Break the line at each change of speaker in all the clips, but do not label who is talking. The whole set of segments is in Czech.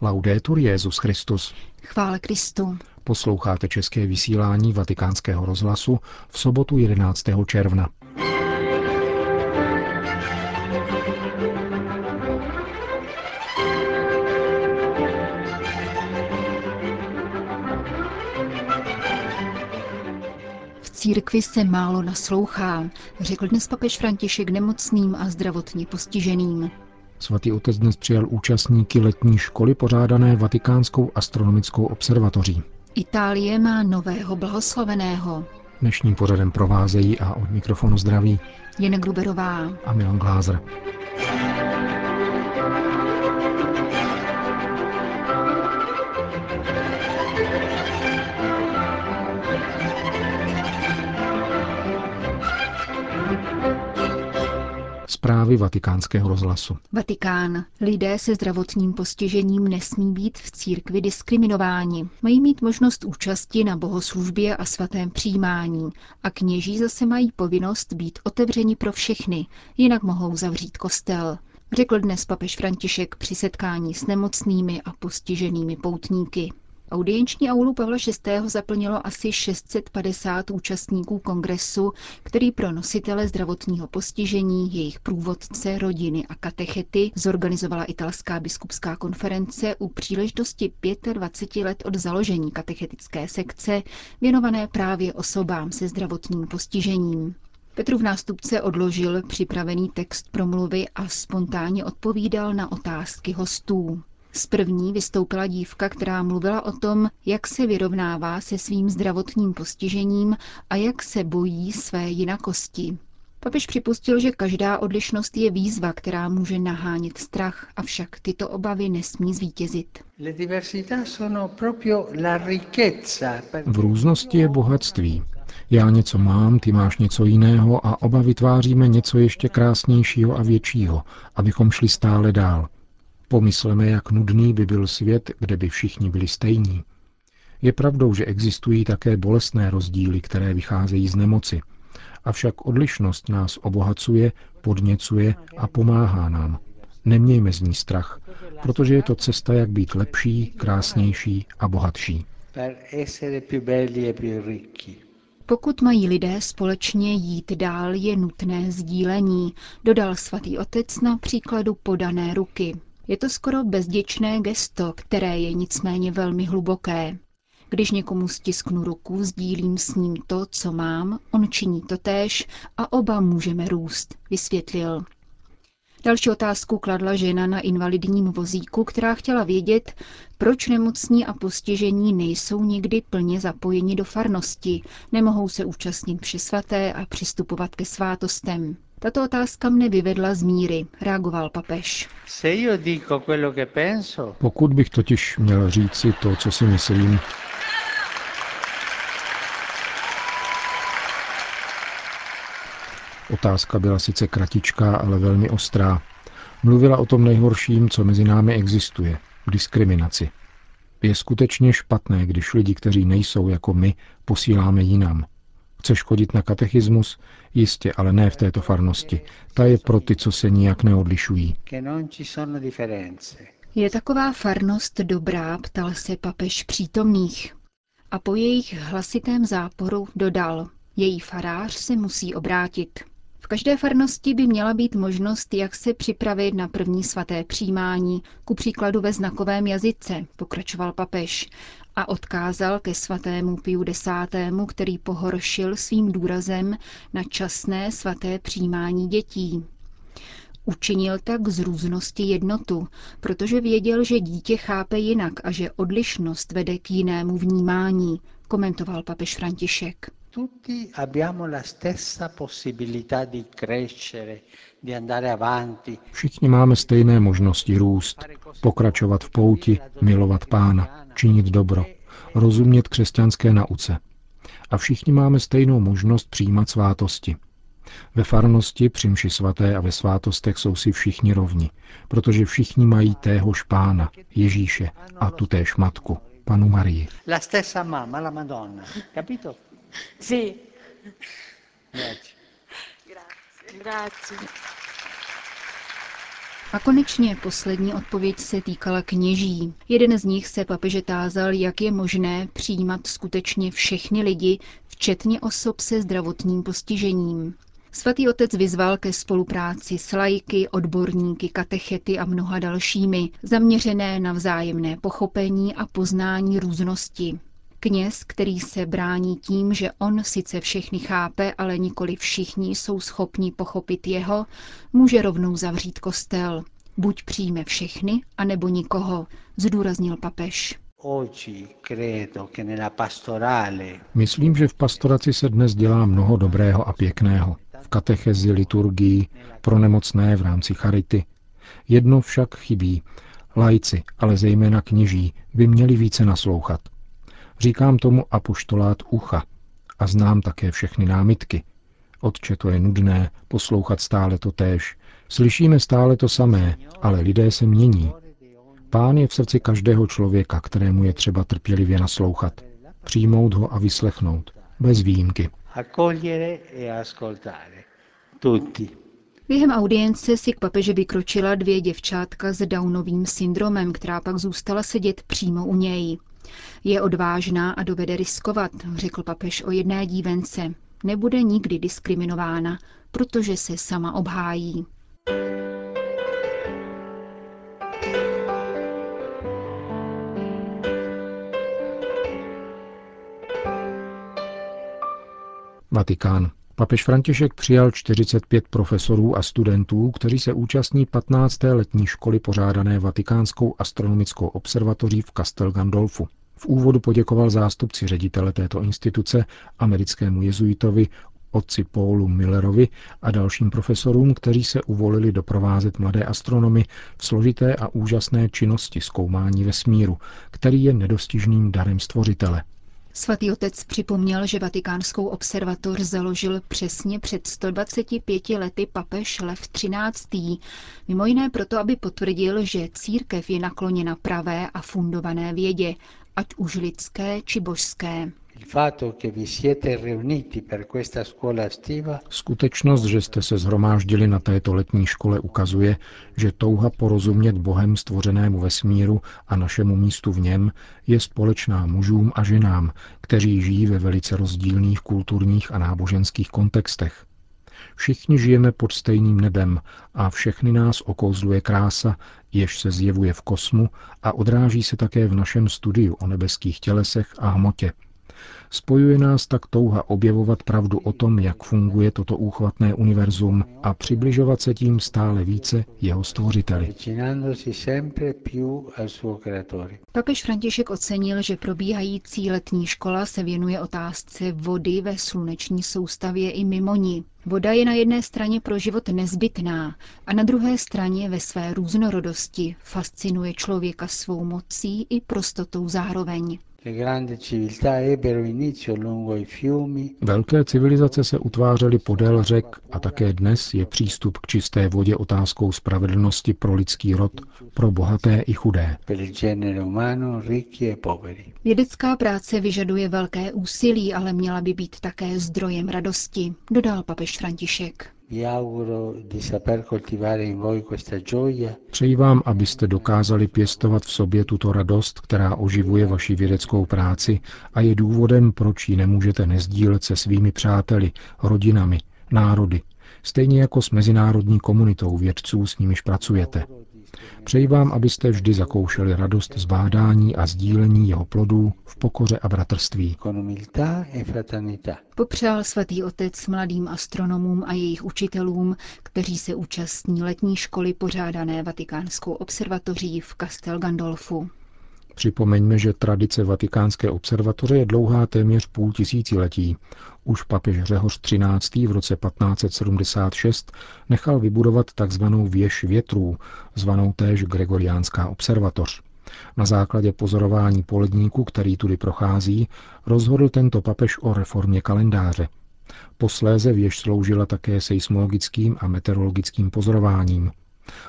Laudetur Jezus Christus.
Chvále Kristu.
Posloucháte české vysílání Vatikánského rozhlasu v sobotu 11. června.
V církvi se málo naslouchá, řekl dnes papež František nemocným a zdravotně postiženým.
Svatý otec dnes přijal účastníky letní školy pořádané Vatikánskou astronomickou observatoří.
Itálie má nového blahoslaveného.
Dnešním pořadem provázejí a od mikrofonu zdraví
Jen Gruberová.
a Milan Glázer. Zprávy vatikánského rozhlasu.
Vatikán. Lidé se zdravotním postižením nesmí být v církvi diskriminováni. Mají mít možnost účasti na bohoslužbě a svatém přijímání. A kněží zase mají povinnost být otevřeni pro všechny, jinak mohou zavřít kostel. Řekl dnes papež František při setkání s nemocnými a postiženými poutníky. Audienční aulu Pavla VI. zaplnilo asi 650 účastníků kongresu, který pro nositele zdravotního postižení, jejich průvodce, rodiny a katechety zorganizovala italská biskupská konference u příležitosti 25 let od založení katechetické sekce věnované právě osobám se zdravotním postižením. Petrův nástupce odložil připravený text promluvy a spontánně odpovídal na otázky hostů. Z první vystoupila dívka, která mluvila o tom, jak se vyrovnává se svým zdravotním postižením a jak se bojí své jinakosti. Papež připustil, že každá odlišnost je výzva, která může nahánět strach, avšak tyto obavy nesmí zvítězit.
V různosti je bohatství. Já něco mám, ty máš něco jiného a oba vytváříme něco ještě krásnějšího a většího, abychom šli stále dál. Pomysleme, jak nudný by byl svět, kde by všichni byli stejní. Je pravdou, že existují také bolestné rozdíly, které vycházejí z nemoci. Avšak odlišnost nás obohacuje, podněcuje a pomáhá nám. Nemějme z ní strach, protože je to cesta, jak být lepší, krásnější a bohatší.
Pokud mají lidé společně jít dál, je nutné sdílení, dodal svatý otec na příkladu podané ruky. Je to skoro bezděčné gesto, které je nicméně velmi hluboké. Když někomu stisknu ruku, sdílím s ním to, co mám, on činí to též a oba můžeme růst, vysvětlil. Další otázku kladla žena na invalidním vozíku, která chtěla vědět, proč nemocní a postižení nejsou nikdy plně zapojeni do farnosti, nemohou se účastnit při svaté a přistupovat ke svátostem. Tato otázka mne vyvedla z míry, reagoval papež.
Pokud bych totiž měl říci to, co si myslím, Otázka byla sice kratičká, ale velmi ostrá. Mluvila o tom nejhorším, co mezi námi existuje diskriminaci. Je skutečně špatné, když lidi, kteří nejsou jako my, posíláme jinam. Chce škodit na katechismus? Jistě, ale ne v této farnosti. Ta je pro ty, co se nijak neodlišují.
Je taková farnost dobrá, ptal se papež přítomných. A po jejich hlasitém záporu dodal, její farář se musí obrátit. V každé farnosti by měla být možnost, jak se připravit na první svaté přijímání, ku příkladu ve znakovém jazyce, pokračoval papež, a odkázal ke svatému Piu X., který pohoršil svým důrazem na časné svaté přijímání dětí. Učinil tak z různosti jednotu, protože věděl, že dítě chápe jinak a že odlišnost vede k jinému vnímání, komentoval papež František.
Tutti abbiamo la stessa possibilità di crescere, di andare avanti.
Všichni máme stejné možnosti růst, pokračovat v pouti, milovat pána, činit dobro, rozumět křesťanské nauce. A všichni máme stejnou možnost přijímat svátosti. Ve farnosti, při mši svaté a ve svátostech jsou si všichni rovni, protože všichni mají téhož pána, Ježíše a tutéž matku, panu Marii.
La stessa mamma, la Madonna, capito?
Sì,
Grazie.
grazie.
A konečně poslední odpověď se týkala kněží. Jeden z nich se papeže tázal, jak je možné přijímat skutečně všechny lidi, včetně osob se zdravotním postižením. Svatý otec vyzval ke spolupráci s lajky, odborníky, katechety a mnoha dalšími, zaměřené na vzájemné pochopení a poznání různosti. Kněz, který se brání tím, že on sice všechny chápe, ale nikoli všichni jsou schopni pochopit jeho, může rovnou zavřít kostel. Buď přijme všechny, anebo nikoho, zdůraznil papež.
Myslím, že v pastoraci se dnes dělá mnoho dobrého a pěkného. V katechezi, liturgii, pro nemocné v rámci charity. Jedno však chybí. Lajci, ale zejména kněží, by měli více naslouchat. Říkám tomu apoštolát ucha a znám také všechny námitky. Otče, to je nudné, poslouchat stále to též. Slyšíme stále to samé, ale lidé se mění. Pán je v srdci každého člověka, kterému je třeba trpělivě naslouchat. Přijmout ho a vyslechnout. Bez výjimky. E
Během audience si k papeži vykročila dvě děvčátka s Downovým syndromem, která pak zůstala sedět přímo u něj. Je odvážná a dovede riskovat, řekl papež o jedné dívence. Nebude nikdy diskriminována, protože se sama obhájí.
Vatikán. Papež František přijal 45 profesorů a studentů, kteří se účastní 15. letní školy pořádané Vatikánskou astronomickou observatoří v Castel Gandolfu. V úvodu poděkoval zástupci ředitele této instituce, americkému jezuitovi otci Paulu Millerovi a dalším profesorům, kteří se uvolili doprovázet mladé astronomy v složité a úžasné činnosti zkoumání vesmíru, který je nedostižným darem stvořitele –
Svatý otec připomněl, že vatikánskou observatoř založil přesně před 125 lety papež Lev XIII. Mimo jiné proto, aby potvrdil, že církev je nakloněna pravé a fundované vědě, ať už lidské či božské.
Skutečnost, že jste se zhromáždili na této letní škole, ukazuje, že touha porozumět Bohem stvořenému vesmíru a našemu místu v něm je společná mužům a ženám, kteří žijí ve velice rozdílných kulturních a náboženských kontextech. Všichni žijeme pod stejným nebem a všechny nás okouzluje krása, jež se zjevuje v kosmu a odráží se také v našem studiu o nebeských tělesech a hmotě – Spojuje nás tak touha objevovat pravdu o tom, jak funguje toto úchvatné univerzum a přibližovat se tím stále více jeho stvořiteli.
Papež František ocenil, že probíhající letní škola se věnuje otázce vody ve sluneční soustavě i mimo ní. Voda je na jedné straně pro život nezbytná a na druhé straně ve své různorodosti fascinuje člověka svou mocí i prostotou zároveň.
Velké civilizace se utvářely podél řek a také dnes je přístup k čisté vodě otázkou spravedlnosti pro lidský rod, pro bohaté i chudé.
E Vědecká práce vyžaduje velké úsilí, ale měla by být také zdrojem radosti, dodal papež František.
Přeji vám, abyste dokázali pěstovat v sobě tuto radost, která oživuje vaši vědeckou práci a je důvodem, proč ji nemůžete nezdílet se svými přáteli, rodinami, národy, stejně jako s mezinárodní komunitou vědců, s nimiž pracujete. Přeji vám, abyste vždy zakoušeli radost z bádání a sdílení jeho plodů v pokoře a bratrství.
E Popřál svatý otec mladým astronomům a jejich učitelům, kteří se účastní letní školy pořádané Vatikánskou observatoří v Castel Gandolfu.
Připomeňme, že tradice Vatikánské observatoře je dlouhá téměř půl tisíciletí. Už papež Řehoř XIII. v roce 1576 nechal vybudovat takzvanou věž větrů, zvanou též Gregoriánská observatoř. Na základě pozorování poledníku, který tudy prochází, rozhodl tento papež o reformě kalendáře. Posléze věž sloužila také seismologickým a meteorologickým pozorováním.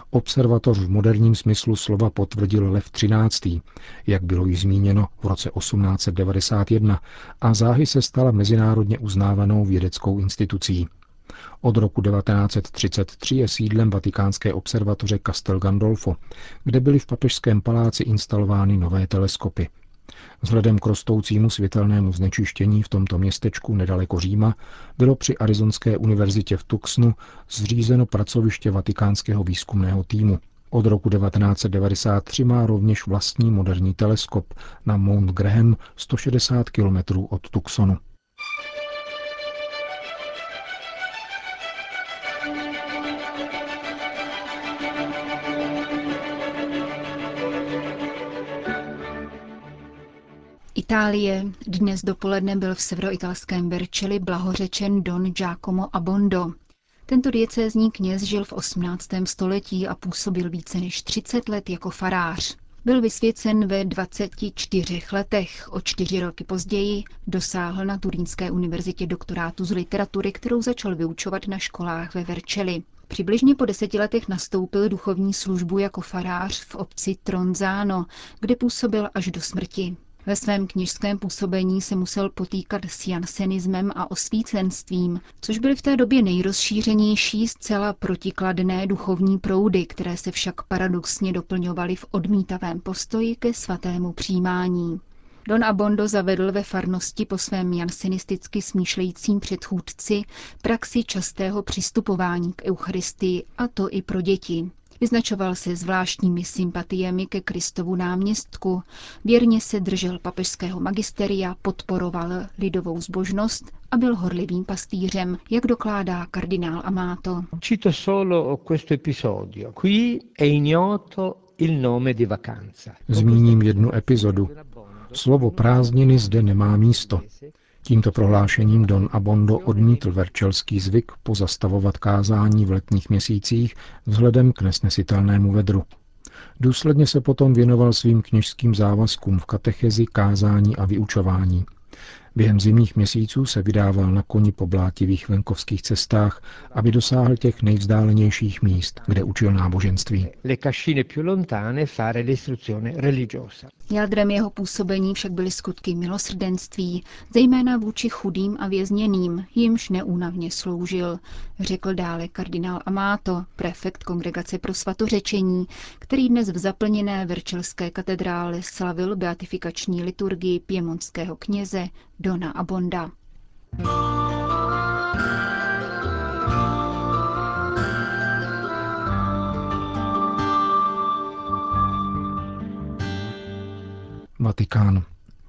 Observatoř v moderním smyslu slova potvrdil Lev XIII., jak bylo již zmíněno v roce 1891, a záhy se stala mezinárodně uznávanou vědeckou institucí. Od roku 1933 je sídlem vatikánské observatoře Castel Gandolfo, kde byly v papežském paláci instalovány nové teleskopy. Vzhledem k rostoucímu světelnému znečištění v tomto městečku nedaleko Říma bylo při Arizonské univerzitě v Tucsonu zřízeno pracoviště vatikánského výzkumného týmu. Od roku 1993 má rovněž vlastní moderní teleskop na Mount Graham 160 km od Tucsonu.
Itálie. Dnes dopoledne byl v severoitalském Berčeli blahořečen Don Giacomo Abondo. Tento diecézní kněz žil v 18. století a působil více než 30 let jako farář. Byl vysvěcen ve 24 letech. O čtyři roky později dosáhl na Turínské univerzitě doktorátu z literatury, kterou začal vyučovat na školách ve Verčeli. Přibližně po deseti letech nastoupil duchovní službu jako farář v obci Tronzáno, kde působil až do smrti. Ve svém knižském působení se musel potýkat s jansenismem a osvícenstvím, což byly v té době nejrozšířenější zcela protikladné duchovní proudy, které se však paradoxně doplňovaly v odmítavém postoji ke svatému přijímání. Don Abondo zavedl ve farnosti po svém jansenisticky smýšlejícím předchůdci praxi častého přistupování k Eucharistii, a to i pro děti. Vyznačoval se zvláštními sympatiemi ke Kristovu náměstku, věrně se držel papežského magisteria, podporoval lidovou zbožnost a byl horlivým pastýřem, jak dokládá kardinál Amato.
Cito solo questo episodio. Qui è ignoto il nome di vacanza.
Zmíním jednu epizodu. Slovo prázdniny zde nemá místo. Tímto prohlášením Don Abondo odmítl verčelský zvyk pozastavovat kázání v letních měsících vzhledem k nesnesitelnému vedru. Důsledně se potom věnoval svým kněžským závazkům v katechezi, kázání a vyučování – Během zimních měsíců se vydával na koni po blátivých venkovských cestách, aby dosáhl těch nejvzdálenějších míst, kde učil náboženství.
Jádrem jeho působení však byly skutky milosrdenství, zejména vůči chudým a vězněným, jimž neúnavně sloužil, řekl dále kardinál Amato, prefekt Kongregace pro svatořečení, který dnes v zaplněné Verčelské katedrále slavil beatifikační liturgii piemonského kněze Dona Abonda.
Vatikán.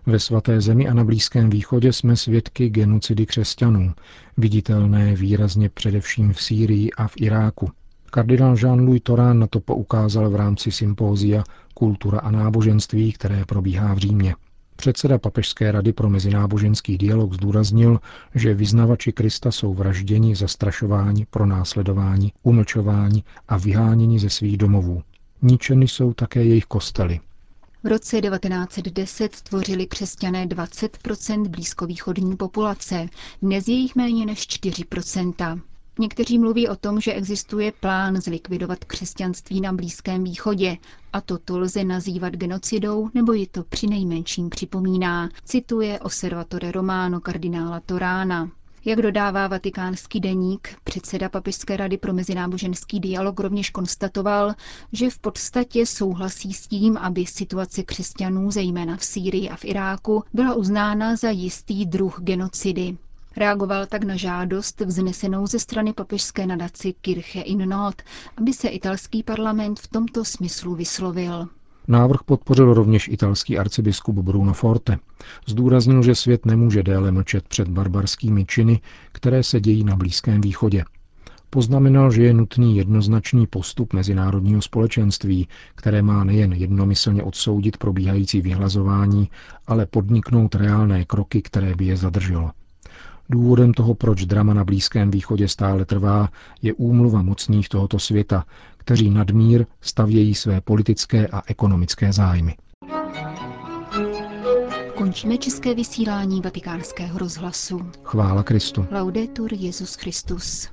Ve svaté zemi a na Blízkém východě jsme svědky genocidy křesťanů, viditelné výrazně především v Sýrii a v Iráku. Kardinál Jean-Louis Torán na to poukázal v rámci sympózia Kultura a náboženství, které probíhá v Římě. Předseda Papežské rady pro mezináboženský dialog zdůraznil, že vyznavači Krista jsou vražděni, zastrašováni, pronásledováni, umlčováni a vyháněni ze svých domovů. Ničeny jsou také jejich kostely.
V roce 1910 tvořili křesťané 20% blízkovýchodní populace, dnes je jich méně než 4 Někteří mluví o tom, že existuje plán zlikvidovat křesťanství na Blízkém východě a toto lze nazývat genocidou, nebo ji to při nejmenším připomíná, cituje Osservatore Romano kardinála Torána. Jak dodává vatikánský deník, předseda Papežské rady pro mezináboženský dialog rovněž konstatoval, že v podstatě souhlasí s tím, aby situace křesťanů, zejména v Sýrii a v Iráku, byla uznána za jistý druh genocidy. Reagoval tak na žádost vznesenou ze strany papežské nadaci Kirche in Not, aby se italský parlament v tomto smyslu vyslovil.
Návrh podpořil rovněž italský arcibiskup Bruno Forte. Zdůraznil, že svět nemůže déle mlčet před barbarskými činy, které se dějí na Blízkém východě. Poznamenal, že je nutný jednoznačný postup mezinárodního společenství, které má nejen jednomyslně odsoudit probíhající vyhlazování, ale podniknout reálné kroky, které by je zadrželo. Důvodem toho, proč drama na Blízkém východě stále trvá, je úmluva mocných tohoto světa, kteří nadmír stavějí své politické a ekonomické zájmy.
Končíme české vysílání vatikánského rozhlasu.
Chvála Kristu.
Laudetur Jezus Christus.